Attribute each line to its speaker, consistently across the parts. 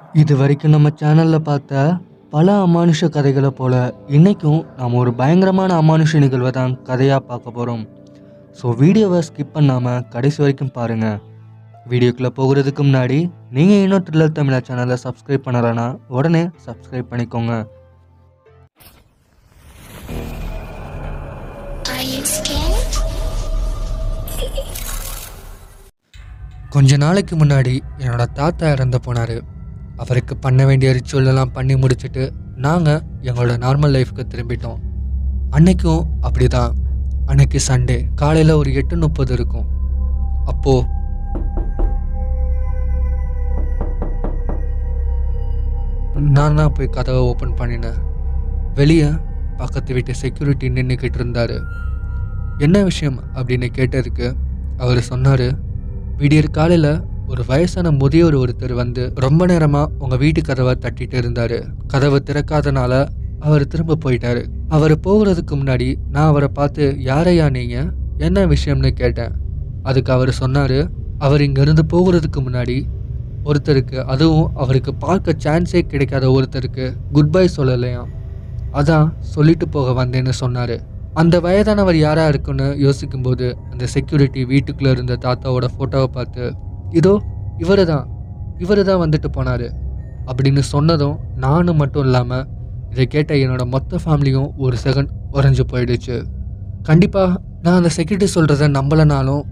Speaker 1: இது வரைக்கும் நம்ம சேனலில் பார்த்த பல அமானுஷ கதைகளை போல இன்னைக்கும் நாம் ஒரு பயங்கரமான அமானுஷ நிகழ்வை தான் கதையாக பார்க்க போகிறோம் ஸோ வீடியோவை ஸ்கிப் பண்ணாமல் கடைசி வரைக்கும் பாருங்கள் வீடியோக்குள்ளே போகிறதுக்கு முன்னாடி நீங்கள் இன்னும் த்ரில்லர் தமிழா சேனலை சப்ஸ்கிரைப் பண்ணலைன்னா உடனே சப்ஸ்கிரைப் பண்ணிக்கோங்க? கொஞ்ச நாளைக்கு முன்னாடி என்னோட தாத்தா இறந்து போனார். அவருக்கு பண்ண வேண்டிய ரிச்சுவல்லாம் பண்ணி முடிச்சுட்டு நாங்கள் எங்களோட நார்மல் லைஃப்க்கு திரும்பிட்டோம். அன்னைக்கும் அப்படிதான். அன்னைக்கு சண்டே காலையில் ஒரு எட்டு முப்பது இருக்கும். அப்போது நான் தான் போய் கதவை ஓப்பன் பண்ணினேன். வெளியே பக்கத்து வீட்டு செக்யூரிட்டி நின்றுக்கிட்டு இருந்தார். என்ன விஷயம்? அப்படின்னு கேட்டதுக்கு அவர் சொன்னார் விடியற் காலையில் ஒரு வயசான முதியோர் ஒருத்தர் வந்து ரொம்ப நேரமாக உங்கள் வீட்டு கதவை தட்டிட்டு இருந்தார். கதவை திறக்காதனால அவர் திரும்ப போயிட்டாரு. அவர் போகிறதுக்கு முன்னாடி நான் அவரை பார்த்து யாரையா நீங்கள் என்ன விஷயம்னு கேட்டேன். அதுக்கு அவர் சொன்னார் அவர் இங்கேருந்து போகிறதுக்கு முன்னாடி ஒருத்தருக்கு அதுவும் அவருக்கு பார்க்க சான்ஸே கிடைக்காத ஒருத்தருக்கு குட் பை சொல்லலையாம். அதான் சொல்லிட்டு போக வந்தேன்னு சொன்னார். அந்த வயதானவர் யாரா இருக்குன்னு யோசிக்கும்போது அந்த செக்யூரிட்டி வீட்டுக்குள்ள இருந்த தாத்தாவோட ஃபோட்டோவை பார்த்து இதோ இவரு தான் இவரு தான் வந்துட்டு போனாரு. அப்படின்னு சொன்னதும் நானும் மட்டும் இல்லாமல் இதை கேட்ட என்னோட மொத்த ஃபேமிலியும் ஒரு செகண்ட் உறைஞ்சு போயிடுச்சு. கண்டிப்பாக நான் அந்த செக்யூரிட்டி சொல்கிறத நம்பலைனாலும்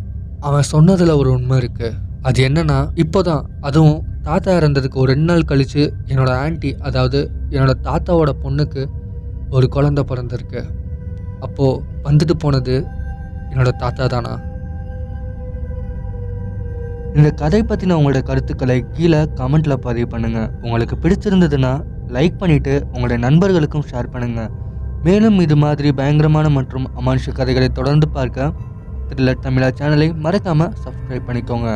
Speaker 1: அவன் சொன்னதில் ஒரு உண்மை இருக்குது அது என்னன்னா இப்போதான் அதுவும் தாத்தா இறந்ததுக்கு ஒரு ரெண்டு நாள் கழித்து என்னோட ஆண்டி அதாவது என்னோட தாத்தாவோட பொண்ணுக்கு ஒரு குழந்த பிறந்திருக்கு. அப்போது வந்துட்டு போனது என்னோட தாத்தா தானா? இந்த கதை பற்றின உங்களோட கருத்துக்களை கீழே கமெண்ட்டில் பதிவு பண்ணுங்கள் உங்களுக்கு பிடிச்சிருந்ததுன்னா லைக் பண்ணிவிட்டு உங்களுடைய நண்பர்களுக்கும் ஷேர் பண்ணுங்கள் மேலும் இது மாதிரி பயங்கரமான மற்றும் அமானுஷ கதைகளை தொடர்ந்து பார்க்க த்ரில்லர் தமிழா சேனலை மறக்காமல் சப்ஸ்கிரைப் பண்ணிக்கோங்க.